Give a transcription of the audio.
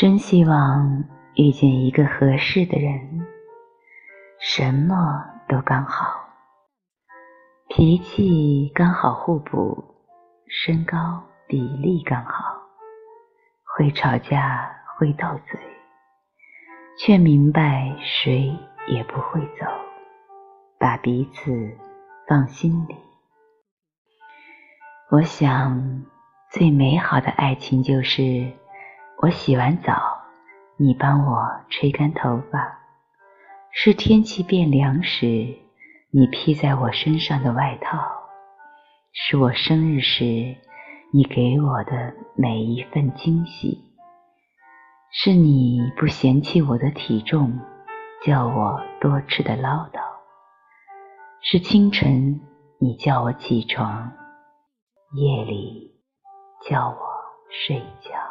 真希望遇见一个合适的人，什么都刚好，脾气刚好互补，身高比例刚好，会吵架会斗嘴，却明白谁也不会走，把彼此放心里。我想，最美好的爱情就是。我洗完澡，你帮我吹干头发；是天气变凉时，你披在我身上的外套；是我生日时，你给我的每一份惊喜；是你不嫌弃我的体重，叫我多吃的唠叨；是清晨你叫我起床，夜里叫我睡觉。